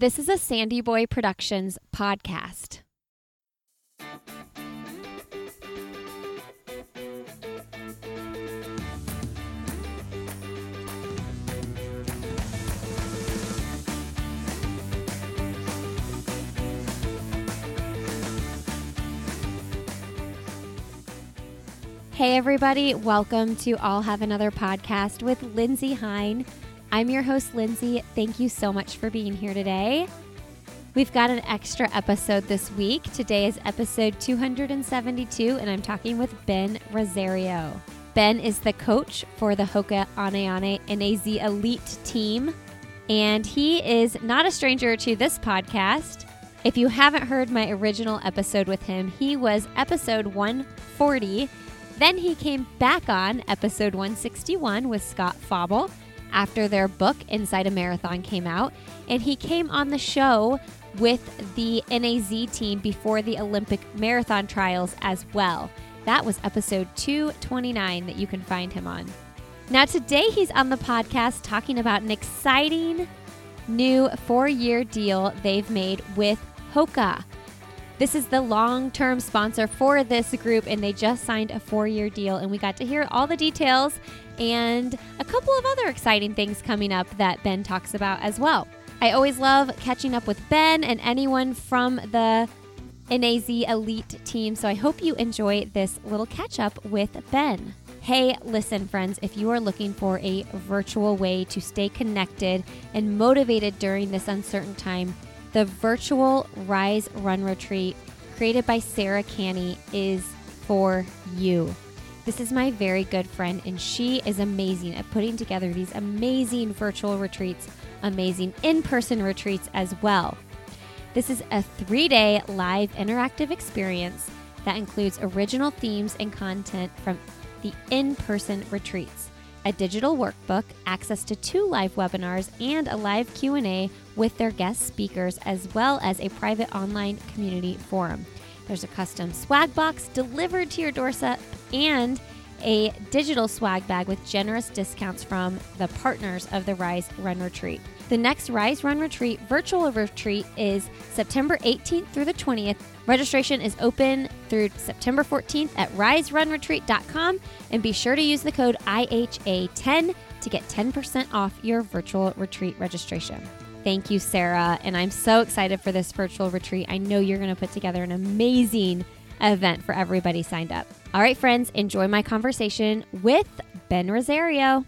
This is a Sandy Boy Productions podcast. Hey, everybody, welcome to I'll Have Another podcast with Lindsay Hein. I'm your host, Lindsay. Thank you so much for being here today. We've got an extra episode this week. Today is episode 272, and I'm talking with Ben Rosario. Ben is the coach for the Hoka One One NAZ Elite team, and he is not a stranger to this podcast. If you haven't heard my original episode with him, he was episode 140 then he came back on episode 161 with Scott Fauble after their book Inside a Marathon came out. And he came on the show with the NAZ team before the Olympic marathon trials as well. That was episode 229 that you can find him on. Now, today he's on the podcast talking about an exciting new four year deal they've made with Hoka. This is the long term sponsor for this group, and they just signed a four year deal. And we got to hear all the details and a couple of other exciting things coming up that Ben talks about as well. I always love catching up with Ben and anyone from the NAZ Elite team, so I hope you enjoy this little catch up with Ben. Hey, listen, friends, if you are looking for a virtual way to stay connected and motivated during this uncertain time, the virtual Rise Run Retreat created by Sarah Canney is for you. This is my very good friend, and she is amazing at putting together these amazing virtual retreats, amazing in person retreats as well. This is a three day live interactive experience that includes original themes and content from the in person retreats a digital workbook, access to two live webinars, and a live Q&A with their guest speakers as well as a private online community forum. There's a custom swag box delivered to your doorstep and a digital swag bag with generous discounts from the partners of the Rise Run Retreat. The next Rise Run Retreat virtual retreat is September 18th through the 20th. Registration is open through September 14th at riserunretreat.com and be sure to use the code IHA10 to get 10% off your virtual retreat registration. Thank you, Sarah, and I'm so excited for this virtual retreat. I know you're going to put together an amazing event for everybody signed up. All right, friends, enjoy my conversation with Ben Rosario.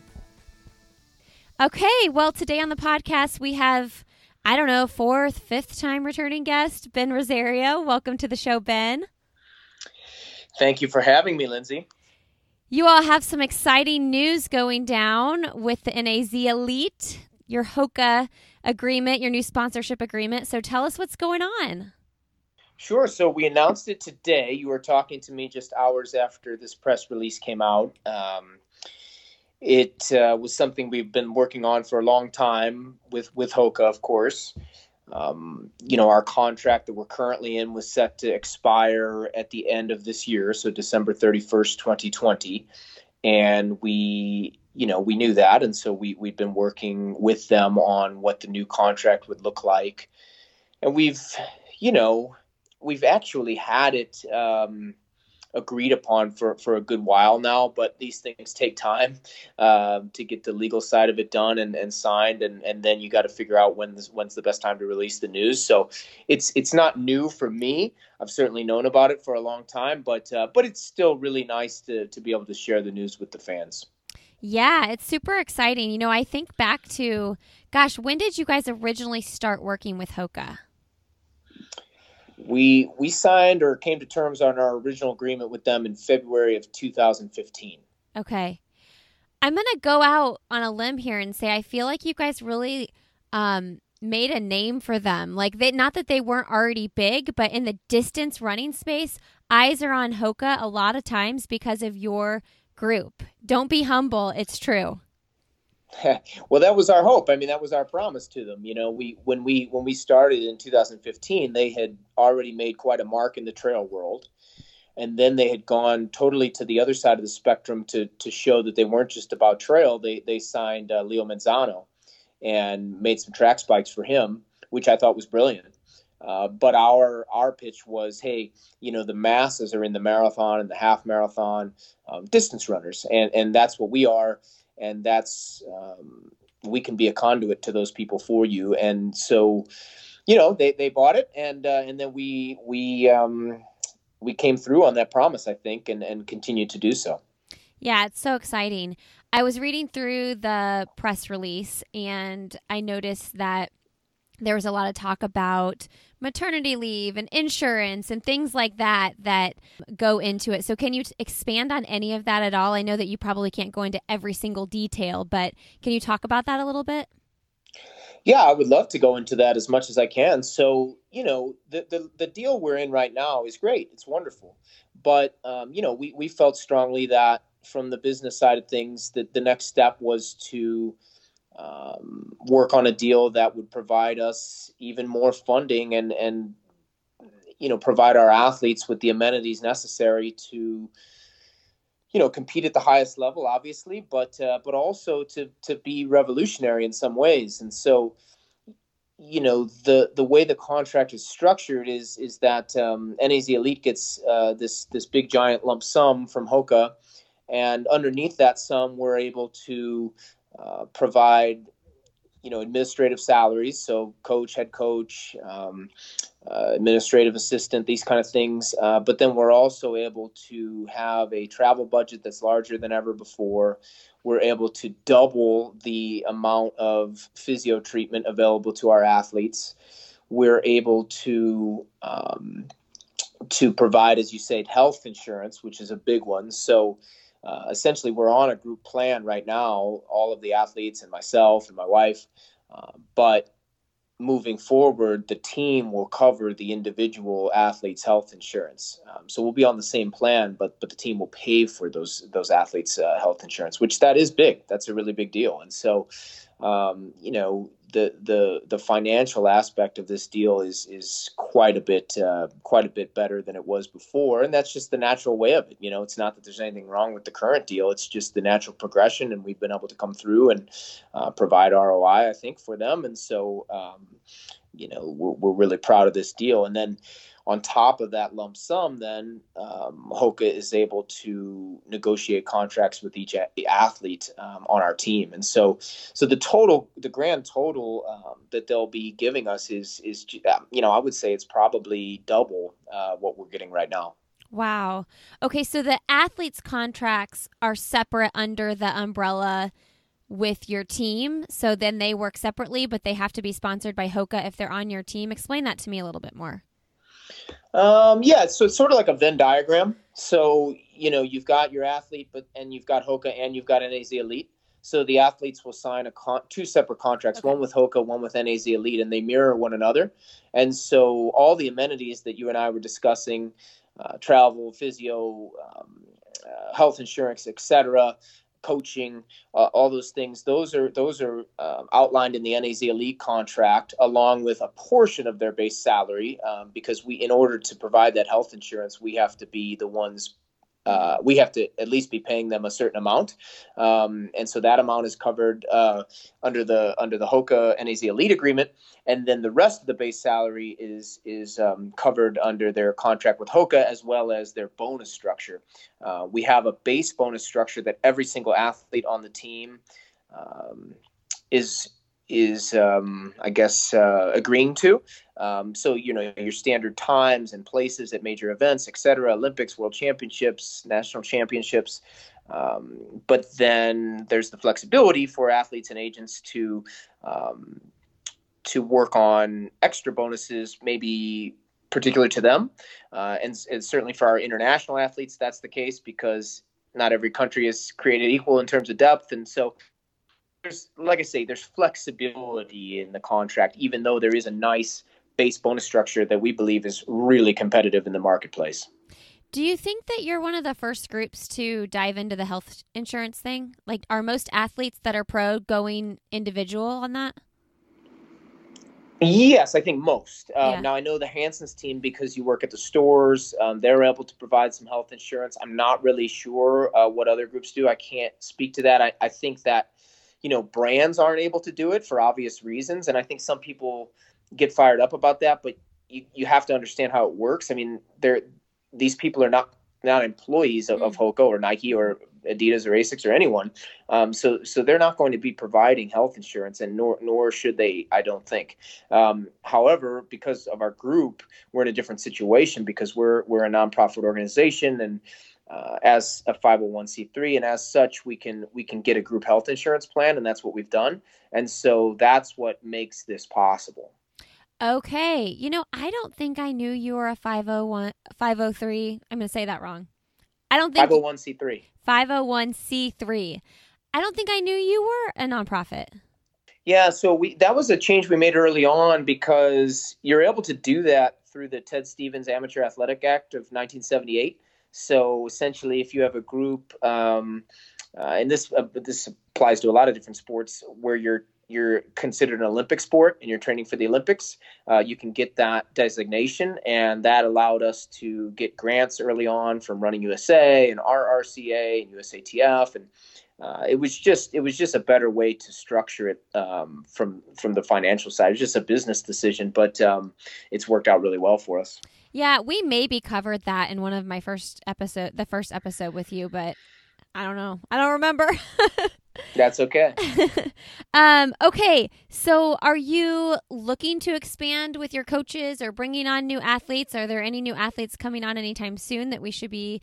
Okay, well, today on the podcast, we have, I don't know, fourth, fifth time returning guest, Ben Rosario. Welcome to the show, Ben. Thank you for having me, Lindsay. You all have some exciting news going down with the NAZ Elite, your Hoka agreement, your new sponsorship agreement. So tell us what's going on. Sure. So we announced it today. You were talking to me just hours after this press release came out. Um, it uh, was something we've been working on for a long time with with Hoka, of course. Um, you know, our contract that we're currently in was set to expire at the end of this year, so December 31st, 2020. And we, you know, we knew that. And so we, we've been working with them on what the new contract would look like. And we've, you know, we've actually had it um, agreed upon for, for a good while now, but these things take time uh, to get the legal side of it done and, and signed, and, and then you got to figure out when when's the best time to release the news. So it's it's not new for me. I've certainly known about it for a long time, but uh, but it's still really nice to to be able to share the news with the fans. Yeah, it's super exciting. You know, I think back to, gosh, when did you guys originally start working with Hoka? We we signed or came to terms on our original agreement with them in February of 2015. Okay. I'm going to go out on a limb here and say I feel like you guys really um, made a name for them. Like they not that they weren't already big, but in the distance running space, eyes are on Hoka a lot of times because of your group. Don't be humble, it's true. well, that was our hope. I mean, that was our promise to them. You know, we when we when we started in 2015, they had already made quite a mark in the trail world, and then they had gone totally to the other side of the spectrum to to show that they weren't just about trail. They they signed uh, Leo Manzano and made some track spikes for him, which I thought was brilliant. Uh, but our our pitch was, hey, you know, the masses are in the marathon and the half marathon um, distance runners, and and that's what we are, and that's um, we can be a conduit to those people for you. And so, you know, they, they bought it, and uh, and then we we um, we came through on that promise, I think, and and continued to do so. Yeah, it's so exciting. I was reading through the press release, and I noticed that there was a lot of talk about maternity leave and insurance and things like that that go into it. So, can you expand on any of that at all? I know that you probably can't go into every single detail, but can you talk about that a little bit? Yeah, I would love to go into that as much as I can. So, you know, the the, the deal we're in right now is great. It's wonderful. But, um, you know, we, we felt strongly that from the business side of things, that the next step was to um, work on a deal that would provide us even more funding and and you know provide our athletes with the amenities necessary to you know compete at the highest level obviously but uh, but also to to be revolutionary in some ways. And so you know the the way the contract is structured is is that um, NAZ Elite gets uh, this this big giant lump sum from Hoka, and underneath that sum we're able to uh, provide you know administrative salaries. So coach head coach um, uh, administrative assistant these kind of things. Uh, but then we're also able to have a travel budget that's larger than ever before. We're able to double the amount of physio treatment available to our athletes. We're able to um, to provide as you said health insurance which is a big one. So uh, essentially we're on a group plan right now, all of the athletes and myself and my wife. Uh, but moving forward, the team will cover the individual athletes' health insurance. Um, so we'll be on the same plan, but but the team will pay for those those athletes' uh, health insurance, which that is big. That's a really big deal. And so, um, you know, the the the financial aspect of this deal is is quite a bit uh, quite a bit better than it was before, and that's just the natural way of it. You know, it's not that there's anything wrong with the current deal; it's just the natural progression, and we've been able to come through and uh, provide ROI, I think, for them, and so um, you know we're, we're really proud of this deal. And then on top of that lump sum, then um, Hoka is able to negotiate contracts with each a- athlete um, on our team, and so so the total, the grand total um, that they'll be giving us is is um, you know I would say it's probably double uh, what we're getting right now. Wow. Okay, so the athletes' contracts are separate under the umbrella with your team. So then they work separately, but they have to be sponsored by Hoka if they're on your team. Explain that to me a little bit more. Um, yeah, so it's sort of like a Venn diagram. So you know you've got your athlete, but and you've got Hoka and you've got NAZ Elite. So the athletes will sign a con- two separate contracts, okay. one with Hoka, one with NAZ Elite, and they mirror one another. And so all the amenities that you and I were discussing, uh, travel, physio, um, uh, health insurance, etc., coaching, uh, all those things. Those are those are um, outlined in the NAZ Elite contract, along with a portion of their base salary, um, because we, in order to provide that health insurance, we have to be the ones uh, we have to at least be paying them a certain amount, um, and so that amount is covered uh, under the under the Hoka NAZ Elite agreement, and then the rest of the base salary is is um, covered under their contract with Hoka as well as their bonus structure. Uh, we have a base bonus structure that every single athlete on the team um, is is um, I guess uh, agreeing to. Um, so you know your standard times and places at major events, etc. Olympics, World Championships, national championships. Um, but then there's the flexibility for athletes and agents to um, to work on extra bonuses, maybe particular to them, uh, and, and certainly for our international athletes, that's the case because not every country is created equal in terms of depth, and so there's like I say, there's flexibility in the contract, even though there is a nice base bonus structure that we believe is really competitive in the marketplace. Do you think that you're one of the first groups to dive into the health insurance thing? Like, are most athletes that are pro going individual on that? Yes, I think most. Uh, yeah. Now, I know the Hanson's team because you work at the stores. Um, they're able to provide some health insurance. I'm not really sure uh, what other groups do. I can't speak to that. I, I think that you know brands aren't able to do it for obvious reasons and i think some people get fired up about that, but you, you have to understand how it works. I mean, they're these people are not not employees of, of Hoka or Nike or Adidas or Asics or anyone. Um, so so they're not going to be providing health insurance, and nor nor should they. I don't think. Um, however, because of our group, we're in a different situation because we're we're a nonprofit organization and. Uh, as a 501c3 and as such we can we can get a group health insurance plan and that's what we've done and so that's what makes this possible Okay. You know, I don't think I knew you were a 501 503. I'm going to say that wrong. I don't think 501c3. 501c3. I don't think I knew you were a nonprofit. Yeah, so we that was a change we made early on because you're able to do that through the Ted Stevens Amateur Athletic Act of 1978. So essentially, if you have a group, um, uh, and this uh, this applies to a lot of different sports, where you're you're considered an Olympic sport and you're training for the Olympics, uh, you can get that designation. And that allowed us to get grants early on from Running USA and RRCA and USATF. And uh, it was just it was just a better way to structure it um, from from the financial side. It was just a business decision, but um, it's worked out really well for us. Yeah, we maybe covered that in one of my first episode, the first episode with you, but I don't know. I don't remember. That's okay. um, okay, so are you looking to expand with your coaches or bringing on new athletes? Are there any new athletes coming on anytime soon that we should be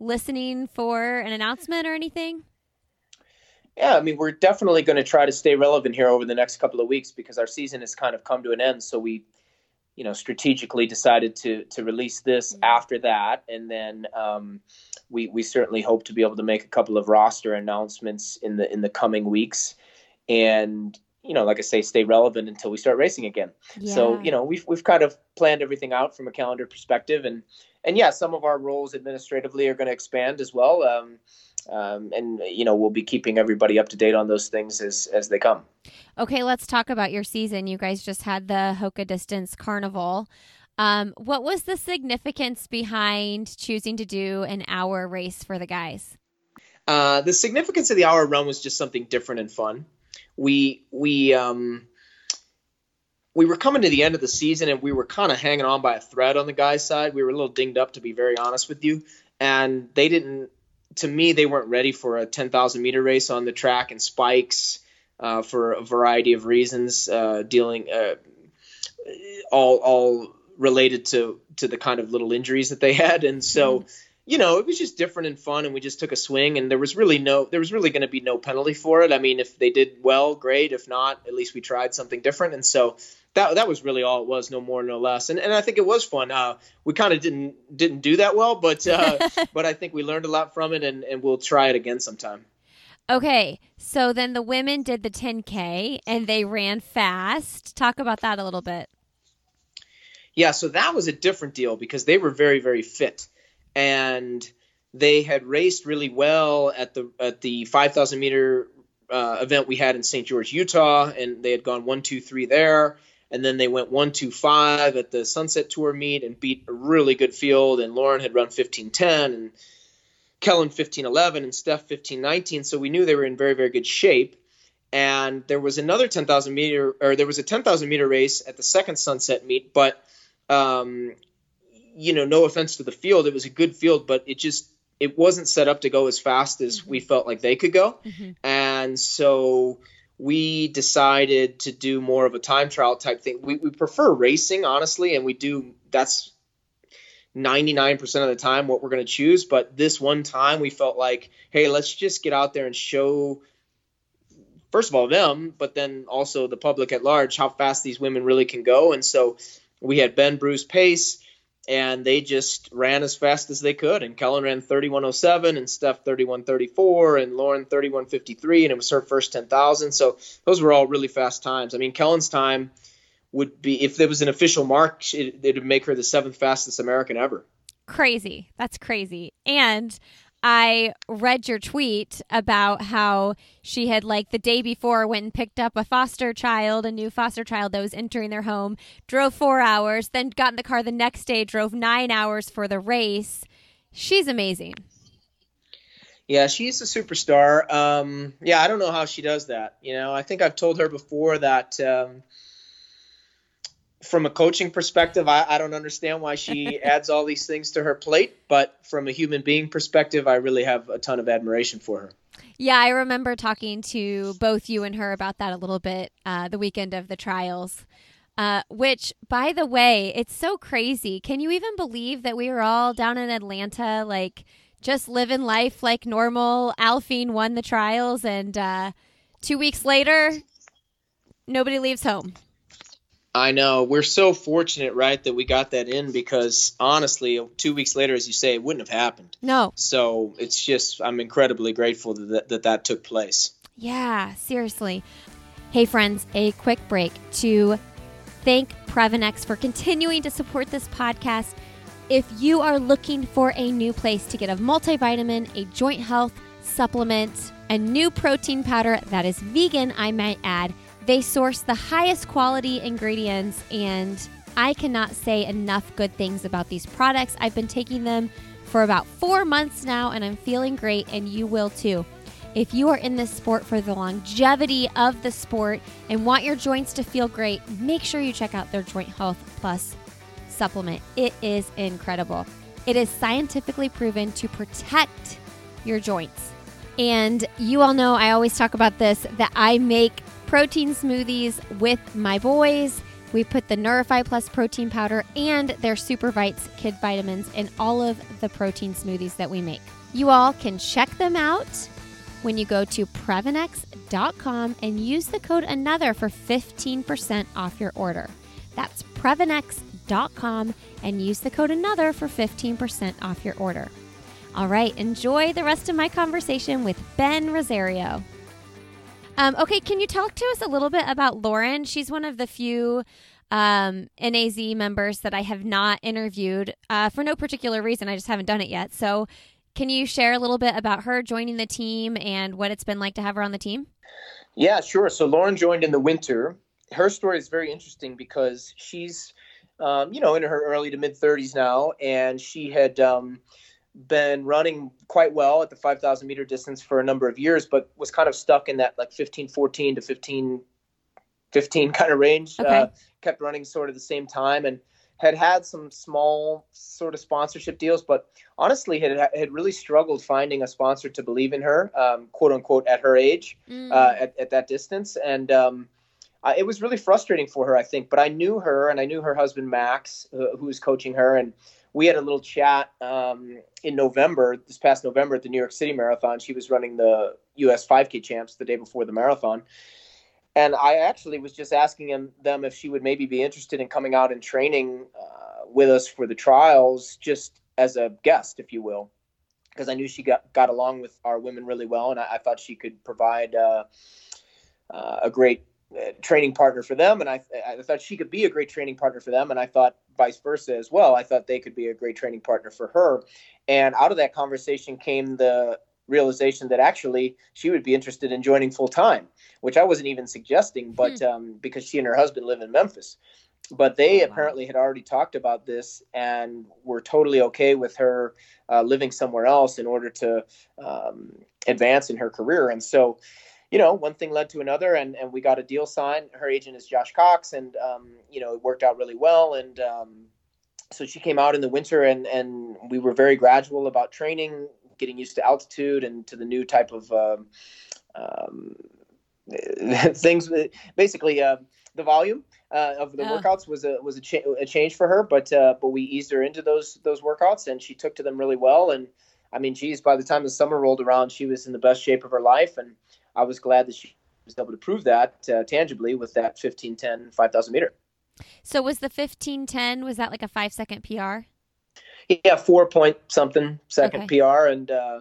listening for an announcement or anything? Yeah, I mean, we're definitely going to try to stay relevant here over the next couple of weeks because our season has kind of come to an end. So we, you know, strategically decided to to release this mm-hmm. after that, and then um, we we certainly hope to be able to make a couple of roster announcements in the in the coming weeks, and you know, like I say, stay relevant until we start racing again. Yeah. So you know, we've we've kind of planned everything out from a calendar perspective, and and yeah, some of our roles administratively are going to expand as well. Um, um, and you know we'll be keeping everybody up to date on those things as as they come. Okay, let's talk about your season. You guys just had the Hoka Distance Carnival. Um, what was the significance behind choosing to do an hour race for the guys? Uh, the significance of the hour run was just something different and fun. We we um, we were coming to the end of the season and we were kind of hanging on by a thread on the guys' side. We were a little dinged up, to be very honest with you, and they didn't. To me, they weren't ready for a 10,000 meter race on the track and spikes uh, for a variety of reasons, uh, dealing uh, all all related to to the kind of little injuries that they had, and so. Mm. You know, it was just different and fun, and we just took a swing, and there was really no, there was really going to be no penalty for it. I mean, if they did well, great. If not, at least we tried something different, and so that that was really all it was, no more, no less. And and I think it was fun. Uh, we kind of didn't didn't do that well, but uh, but I think we learned a lot from it, and and we'll try it again sometime. Okay, so then the women did the 10K and they ran fast. Talk about that a little bit. Yeah, so that was a different deal because they were very, very fit, and they had raced really well at the at the 5,000 meter uh, event we had in St. George, Utah, and they had gone one, two, three there, and then they went one, two, five at the Sunset Tour meet and beat a really good field. And Lauren had run 15:10 and Kellyn 15:11 and Steph 15:19, so we knew they were in very, very good shape. And there was another 10,000 meter, or there was a 10,000 meter race at the second Sunset meet, but um, you know, no offense to the field, it was a good field, but it just it wasn't set up to go as fast as mm-hmm. we felt like they could go, mm-hmm. and so we decided to do more of a time trial type thing. We, we prefer racing, honestly, and we do that's 99% of the time what we're going to choose. But this one time we felt like, hey, let's just get out there and show, first of all, them, but then also the public at large, how fast these women really can go. And so we had Ben Bruce pace, and they just ran as fast as they could. And Kellyn ran 3107, and Steph 3134, and Lauren 3153, and it was her first 10,000. So those were all really fast times. I mean, Kellyn's time would be if there was an official mark, it, it would make her the seventh fastest American ever. Crazy. That's crazy. And I read your tweet about how she had, like, the day before went and picked up a foster child, a new foster child that was entering their home, drove four hours, then got in the car the next day, drove nine hours for the race. She's amazing. Yeah, she's a superstar. Um, yeah, I don't know how she does that. You know, I think I've told her before that um, from a coaching perspective, I, I don't understand why she adds all these things to her plate. But from a human being perspective, I really have a ton of admiration for her. Yeah, I remember talking to both you and her about that a little bit uh, the weekend of the trials. Uh, which, by the way, it's so crazy. Can you even believe that we were all down in Atlanta, like just living life like normal? Aliphine won the trials, and uh, two weeks later, nobody leaves home. I know. We're so fortunate, right, that we got that in because honestly, two weeks later, as you say, it wouldn't have happened. No. So it's just, I'm incredibly grateful that that, that took place. Yeah, seriously. Hey, friends, a quick break to thank Previnex for continuing to support this podcast. If you are looking for a new place to get a multivitamin, a joint health supplement, a new protein powder that is vegan, I might add, they source the highest quality ingredients, and I cannot say enough good things about these products. I've been taking them for about four months now, and I'm feeling great, and you will too. If you are in this sport for the longevity of the sport and want your joints to feel great, make sure you check out their Joint Health Plus supplement. It is incredible. It is scientifically proven to protect your joints. And you all know I always talk about this that I make protein smoothies with my boys. We put the Neurify Plus protein powder and their Super Bites kid vitamins in all of the protein smoothies that we make. You all can check them out when you go to Previnex.com and use the code ANOTHER for 15% off your order. That's Previnex.com and use the code ANOTHER for 15% off your order. All right, enjoy the rest of my conversation with Ben Rosario. Um, okay, can you talk to us a little bit about Lauren? She's one of the few um, NAZ members that I have not interviewed uh, for no particular reason. I just haven't done it yet. So, can you share a little bit about her joining the team and what it's been like to have her on the team? Yeah, sure. So, Lauren joined in the winter. Her story is very interesting because she's, um, you know, in her early to mid 30s now, and she had. Um, been running quite well at the 5,000 meter distance for a number of years, but was kind of stuck in that like 15, 14 to 15, 15 kind of range. Okay. Uh, kept running sort of the same time and had had some small sort of sponsorship deals, but honestly had had really struggled finding a sponsor to believe in her, um, quote unquote, at her age, mm. uh, at, at that distance. And um, uh, it was really frustrating for her, I think. But I knew her and I knew her husband, Max, uh, who was coaching her. And we had a little chat um, in November, this past November at the New York City Marathon. She was running the US 5K champs the day before the marathon. And I actually was just asking them, them if she would maybe be interested in coming out and training uh, with us for the trials, just as a guest, if you will, because I knew she got, got along with our women really well, and I, I thought she could provide uh, uh, a great training partner for them. And I, I thought she could be a great training partner for them. And I thought vice versa as well. I thought they could be a great training partner for her. And out of that conversation came the realization that actually she would be interested in joining full time, which I wasn't even suggesting, but hmm. um, because she and her husband live in Memphis. But they oh, apparently had already talked about this and were totally okay with her uh, living somewhere else in order to um, advance in her career. And so, you know, one thing led to another, and, and we got a deal signed. Her agent is Josh Cox, and um, you know, it worked out really well. And um, so she came out in the winter, and and we were very gradual about training, getting used to altitude and to the new type of um, um things. Basically, uh, the volume uh, of the workouts was a was a, cha- a change for her, but uh, but we eased her into those those workouts, and she took to them really well. And I mean, geez, by the time the summer rolled around, she was in the best shape of her life, and I was glad that she was able to prove that uh, tangibly with that 1510 5000 meter. So was the 1510 was that like a 5 second PR? Yeah, 4 point something second okay. PR and uh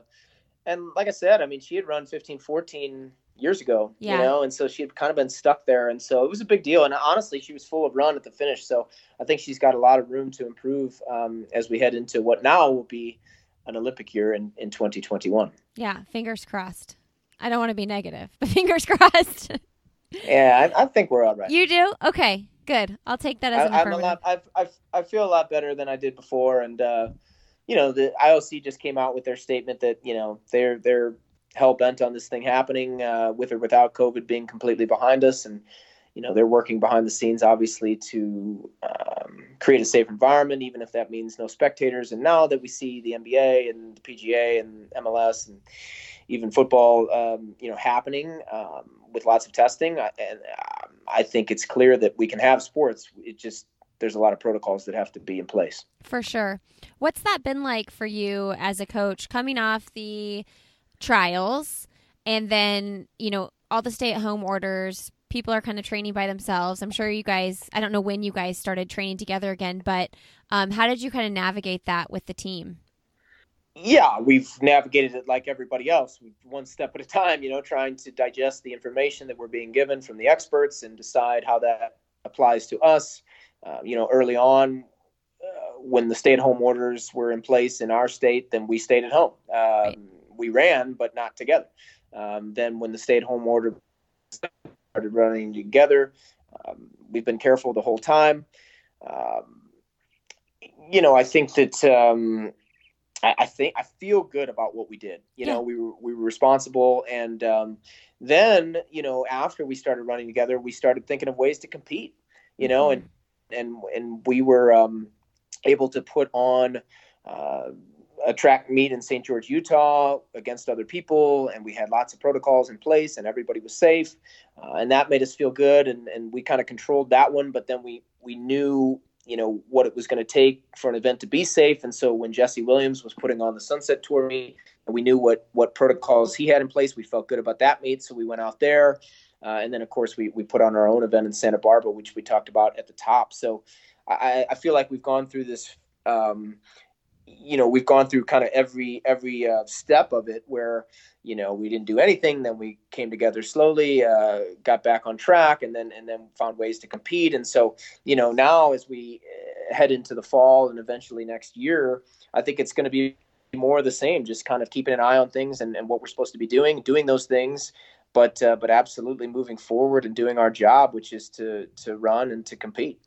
and like I said, I mean she had run 1514 years ago, yeah. you know, and so she had kind of been stuck there and so it was a big deal and honestly she was full of run at the finish, so I think she's got a lot of room to improve um, as we head into what now will be an Olympic year in, in 2021. Yeah, fingers crossed. I don't want to be negative, but fingers crossed. yeah, I, I, think we're all right. You do? Okay, good. I'll take that as an I, I'm a lot. I, I, I feel a lot better than I did before, and uh, you know, the IOC just came out with their statement that you know they're they're hell bent on this thing happening uh, with or without COVID being completely behind us, and you know, they're working behind the scenes, obviously, to um, create a safe environment, even if that means no spectators. And now that we see the NBA and the PGA and MLS and even football, um, you know, happening um, with lots of testing, and um, I think it's clear that we can have sports. It just there's a lot of protocols that have to be in place. For sure. What's that been like for you as a coach coming off the trials and then, you know, all the stay at home orders, people are kind of training by themselves. I'm sure you guys, I don't know when you guys started training together again, but um, how did you kind of navigate that with the team? Yeah, we've navigated it like everybody else, one step at a time, you know, trying to digest the information that we're being given from the experts and decide how that applies to us. Uh, you know, early on, uh, when the stay-at-home orders were in place in our state, then we stayed at home. Um, right. We ran, but not together. Um, then, when the stay-at-home order started running together, um, we've been careful the whole time. Um, you know, I think that um, I, I, think I feel good about what we did. You yeah. know, we were we were responsible, and um, then you know, after we started running together, we started thinking of ways to compete. You know, mm-hmm. and and and we were um, able to put on uh, a track meet in St. George, Utah, against other people, and we had lots of protocols in place, and everybody was safe, uh, and that made us feel good, and and we kind of controlled that one, but then we we knew you know what it was going to take for an event to be safe and so when jesse williams was putting on the sunset tour meet and we knew what what protocols he had in place we felt good about that meet so we went out there uh, and then, of course, we, we put on our own event in Santa Barbara, which we talked about at the top. So I, I feel like we've gone through this. Um, you know, we've gone through kind of every every uh, step of it where you know we didn't do anything, then we came together slowly, uh, got back on track, and then and then found ways to compete. And so you know now as we uh, head into the fall and eventually next year, I think it's going to be more of the same, just kind of keeping an eye on things and, and what we're supposed to be doing, doing those things, but uh, but absolutely moving forward and doing our job, which is to to run and to compete.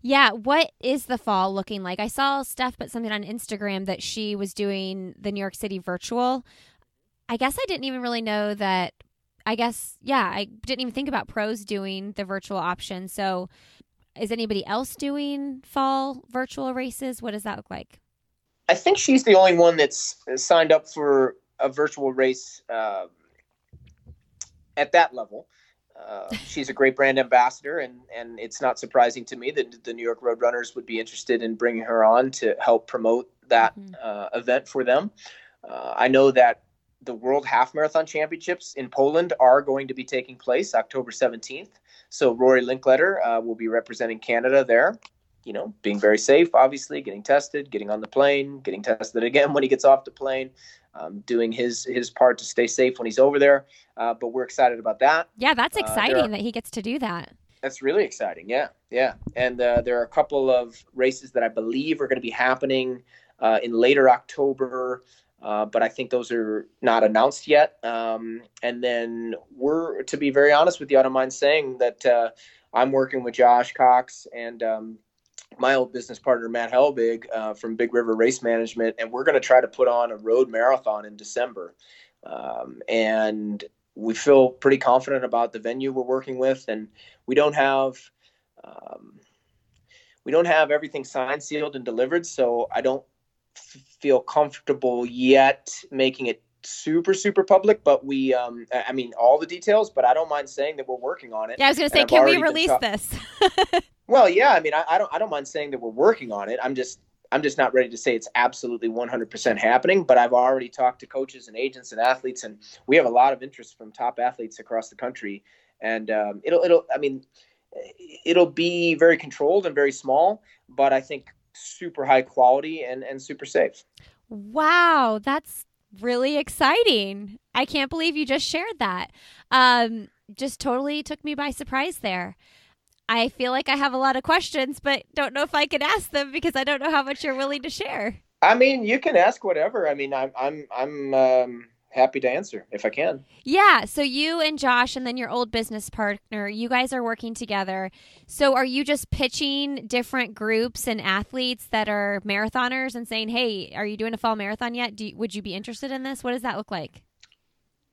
Yeah, what is the fall looking like? I saw Steph put something on Instagram that she was doing the New York City virtual. I guess I didn't even really know that. I guess yeah, I didn't even think about pros doing the virtual option. So, is anybody else doing fall virtual races? What does that look like? I think she's the only one that's signed up for a virtual race. Uh, at that level. Uh, she's a great brand ambassador, and and it's not surprising to me that the New York Roadrunners would be interested in bringing her on to help promote that mm-hmm. uh, event for them. Uh, I know that the World Half Marathon Championships in Poland are going to be taking place October 17th. So Rory Linkletter uh, will be representing Canada there. You know, being very safe, obviously, getting tested, getting on the plane, getting tested again when he gets off the plane um, doing his his part to stay safe when he's over there. Uh, but we're excited about that. Yeah, that's uh, exciting uh, are, that he gets to do that. That's really exciting. Yeah, yeah. And uh, there are a couple of races that I believe are going to be happening uh, in later October. Uh, but I think those are not announced yet. Um, and then we're, to be very honest with you, I don't mind saying that I'm working with Josh Cox and um, my old business partner Matt Helbig uh, from Big River Race Management, and we're going to try to put on a road marathon in December. Um, and we feel pretty confident about the venue we're working with, and we don't have um, we don't have everything signed, sealed, and delivered. So I don't f- feel comfortable yet making it super super public but we um i mean all the details but i don't mind saying that we're working on it yeah i was gonna say can we release this well yeah i mean I, I, don't i don't mind saying that we're working on it i'm just i'm just not ready to say it's absolutely 100% happening but i've already talked to coaches and agents and athletes and we have a lot of interest from top athletes across the country and um, it'll it'll i mean it'll be very controlled and very small but i think super high quality and and super safe wow that's really exciting. I can't believe you just shared that. Um, just totally took me by surprise there. I feel like I have a lot of questions, but don't know if I can ask them because I don't know how much you're willing to share. I mean, you can ask whatever. I mean, I'm, I'm, I'm, um, happy to answer if I can. Yeah. So you and Josh, and then your old business partner, you guys are working together. So are you just pitching different groups and athletes that are marathoners and saying, "Hey, are you doing a fall marathon yet? You, would you be interested in this? What does that look like?"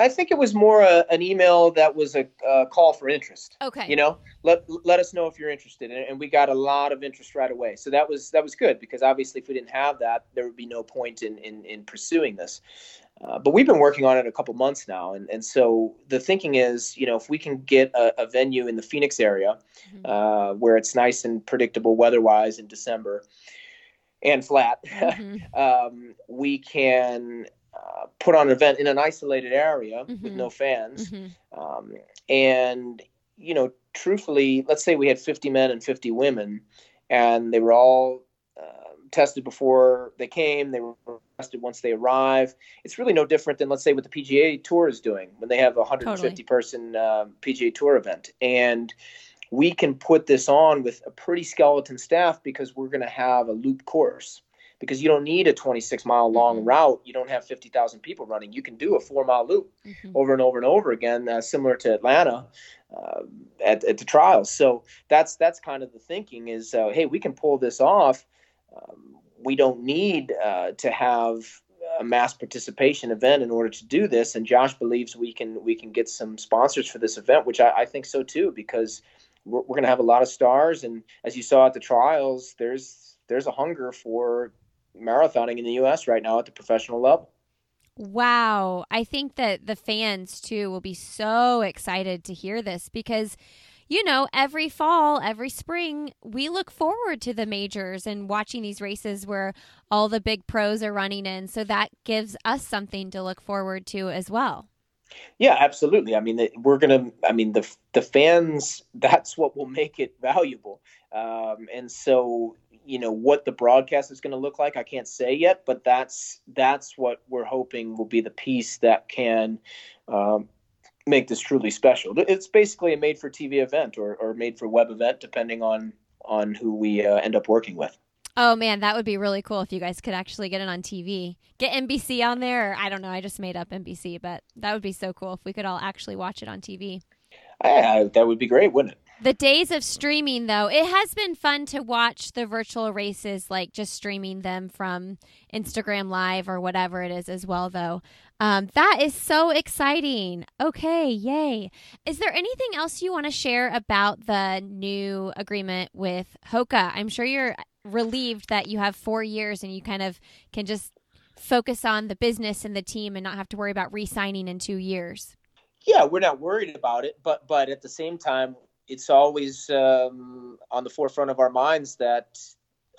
I think it was more a, an email that was a, a, call for interest. Okay. You know, let let us know if you're interested, and, and, we got a lot of interest right away. So that was that was good because obviously if we didn't have that, there would be no point in in, in pursuing this. Uh, but we've been working on it a couple months now, and and so the thinking is, you know, if we can get a, a venue in the Phoenix area, mm-hmm. uh, where it's nice and predictable weather-wise in December, and flat, mm-hmm. um, we can uh, put on an event in an isolated area mm-hmm. with no fans. Mm-hmm. Um, and, you know, truthfully, let's say we had 50 men and 50 women, and they were all uh, tested before they came, they were tested once they arrive. It's really no different than, let's say, what the PGA Tour is doing when they have a 150 totally. person uh, PGA Tour event. And we can put this on with a pretty skeleton staff because we're going to have a loop course because you don't need a 26 mile long mm-hmm. route. You don't have 50,000 people running. You can do a four mile loop mm-hmm. over and over and over again, uh, similar to Atlanta uh, at, at the trials. So that's that's kind of the thinking is, uh, hey, we can pull this off. Um, we don't need uh, to have a mass participation event in order to do this. And Josh believes we can we can get some sponsors for this event, which I, I think so too, because we're, we're going to have a lot of stars. And as you saw at the trials, there's there's a hunger for marathoning in the U.S. right now at the professional level. Wow. I think that the fans too will be so excited to hear this because, you know, every fall, every spring, we look forward to the majors and watching these races where all the big pros are running in. So that gives us something to look forward to as well. Yeah, absolutely. I mean, we're gonna. I mean, the the fans. That's what will make it valuable. Um, and so, you know what the broadcast is going to look like. I can't say yet but that's that's what we're hoping will be the piece that can um, make this truly special. It's basically a made for tv event or, or made for web event depending on on who we uh, end up working with. Oh man that would be really cool if you guys could actually get it on tv get nbc on there. Or, i don't know. I just made up nbc but that would be so cool if we could all actually watch it on tv yeah, that would be great wouldn't it the days of streaming, though, it has been fun to watch the virtual races, like just streaming them from Instagram Live or whatever it is as well, though. Um, that is so exciting. Okay, yay. Is there anything else you want to share about the new agreement with Hoka? I'm sure you're relieved that you have four years and you kind of can just focus on the business and the team and not have to worry about re signing in two years. Yeah, we're not worried about it, but but at the same time, it's always um, on the forefront of our minds that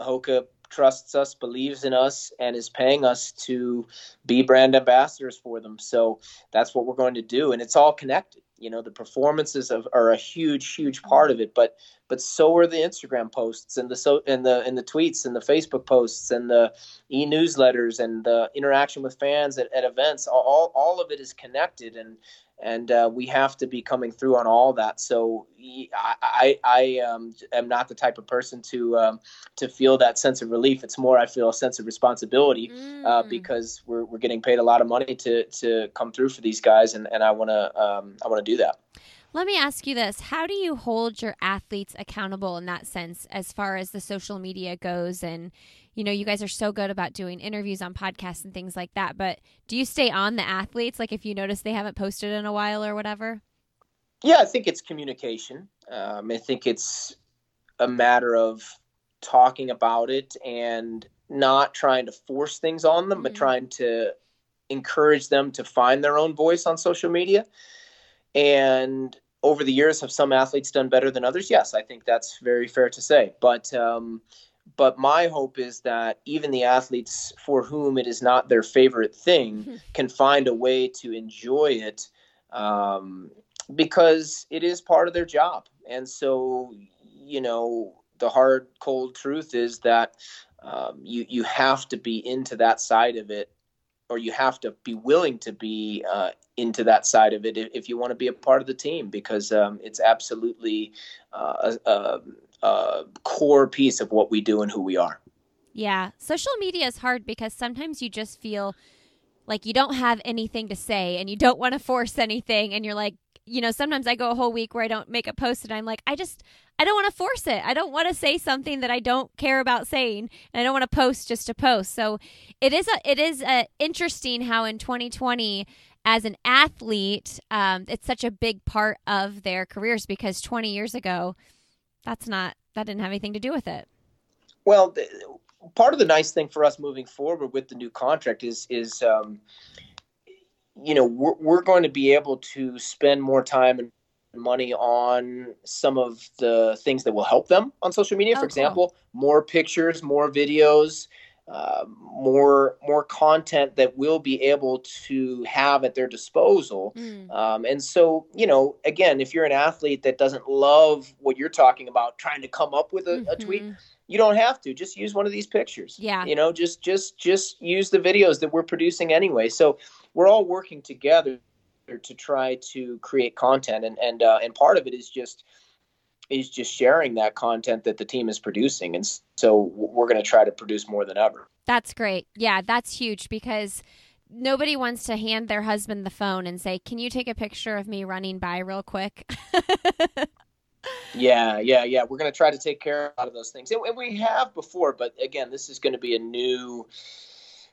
Hoka trusts us, believes in us, and is paying us to be brand ambassadors for them. So that's what we're going to do, and it's all connected. You know, the performances of, are a huge, huge part of it, but but so are the Instagram posts and the so and the and the tweets and the Facebook posts and the e-newsletters and the interaction with fans at, at events. All all of it is connected, and and uh, we have to be coming through on all that. So I, I, I um, am not the type of person to um, to feel that sense of relief. It's more I feel a sense of responsibility uh, mm. uh, because we're, we're getting paid a lot of money to to come through for these guys, and, and I want to um, I want to do that. Let me ask you this. How do you hold your athletes accountable in that sense as far as the social media goes and you know, you guys are so good about doing interviews on podcasts and things like that, but do you stay on the athletes like if you notice they haven't posted in a while or whatever? Yeah, I think it's communication. Um, I think it's a matter of talking about it and not trying to force things on them, mm-hmm. but trying to encourage them to find their own voice on social media. And over the years, have some athletes done better than others? Yes, I think that's very fair to say. But um, but my hope is that even the athletes for whom it is not their favorite thing can find a way to enjoy it um, because it is part of their job. And so, you know, the hard, cold truth is that um, you you have to be into that side of it, or you have to be willing to be uh, into that side of it if, if, you want to be a part of the team, because um, it's absolutely uh, a, a a core piece of what we do and who we are. Yeah. Social media is hard because sometimes you just feel like you don't have anything to say and you don't want to force anything and you're like you know, sometimes I go a whole week where I don't make a post and I'm like, I just, I don't want to force it. I don't want to say something that I don't care about saying, and I don't want to post just to post. So it is a, it is a interesting how in 2020 as an athlete, um, it's such a big part of their careers because 20 years ago, that's not that didn't have anything to do with it. Well, part of the nice thing for us moving forward with the new contract is is um, you know we're, we're going to be able to spend more time and money on some of the things that will help them on social media. Oh, for example, cool. more pictures, more videos, uh, more more content that we'll be able to have at their disposal. Mm. Um, and so, you know, again, if you're an athlete that doesn't love what you're talking about, trying to come up with a, mm-hmm. a tweet, you don't have to. Just use one of these pictures. Yeah. You know, just just just use the videos that we're producing anyway. So we're all working together to try to create content, and and uh, and part of it is just is just sharing that content that the team is producing. And so we're going to try to produce more than ever. That's great. Yeah, that's huge because nobody wants to hand their husband the phone and say, "Can you take a picture of me running by real quick?" yeah, yeah, yeah. We're going to try to take care of a lot of those things, and we have before. But again, this is going to be a new,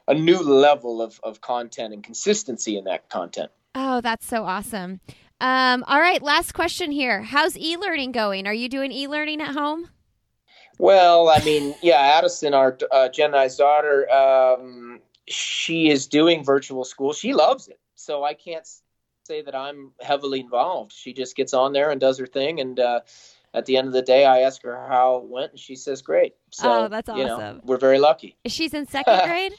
a new level of of content and consistency in that content. Oh, that's so awesome. Um, all right, last question here. How's e learning going? Are you doing e learning at home? Well, I mean, yeah, Addison, our uh, Jen daughter, um, she is doing virtual school. She loves it. So I can't say that I'm heavily involved. She just gets on there and does her thing. And uh, at the end of the day, I ask her how it went, and she says, great. So, oh, that's awesome. You know, we're very lucky. She's in second grade?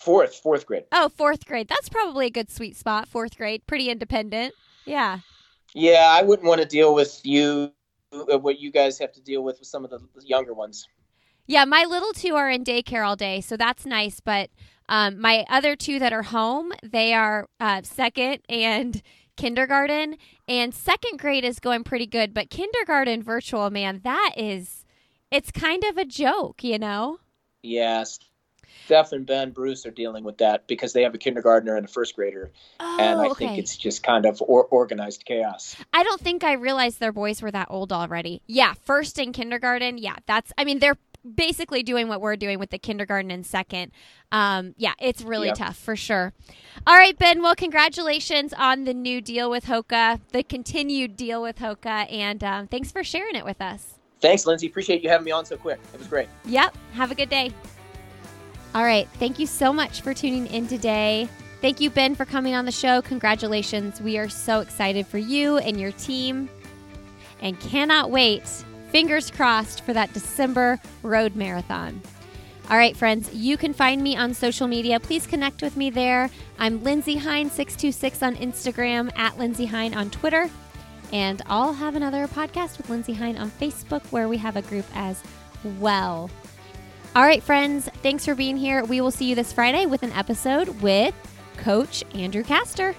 Fourth, fourth grade. Oh, fourth grade. That's probably a good sweet spot. Fourth grade, pretty independent. Yeah. Yeah, I wouldn't want to deal with you, uh, what you guys have to deal with with some of the younger ones. Yeah, my little two are in daycare all day, so that's nice. But um, my other two that are home, they are uh, second and kindergarten, and second grade is going pretty good. But kindergarten virtual, man, that is, it's kind of a joke, you know. Yes, Steph and Ben Bruce are dealing with that because they have a kindergartner and a first grader, oh, and I okay. think it's just kind of or- organized chaos. I don't think I realized their boys were that old already. Yeah, first in kindergarten. Yeah, that's. I mean, they're basically doing what we're doing with the kindergarten and second. Um, yeah, it's really yep. tough for sure. All right, Ben. Well, congratulations on the new deal with Hoka, the continued deal with Hoka, and um, thanks for sharing it with us. Thanks, Lindsey. Appreciate you having me on so quick. It was great. Yep. Have a good day. All right. Thank you so much for tuning in today. Thank you, Ben, for coming on the show. Congratulations. We are so excited for you and your team and cannot wait, fingers crossed, for that December road marathon. All right, friends, you can find me on social media. Please connect with me there. I'm Lindsey Hein626 on Instagram, at Lindsey Hein on Twitter. And I'll have another podcast with Lindsey Hein on Facebook where we have a group as well. All right, friends, thanks for being here. We will see you this Friday with an episode with Coach Andrew Kastor.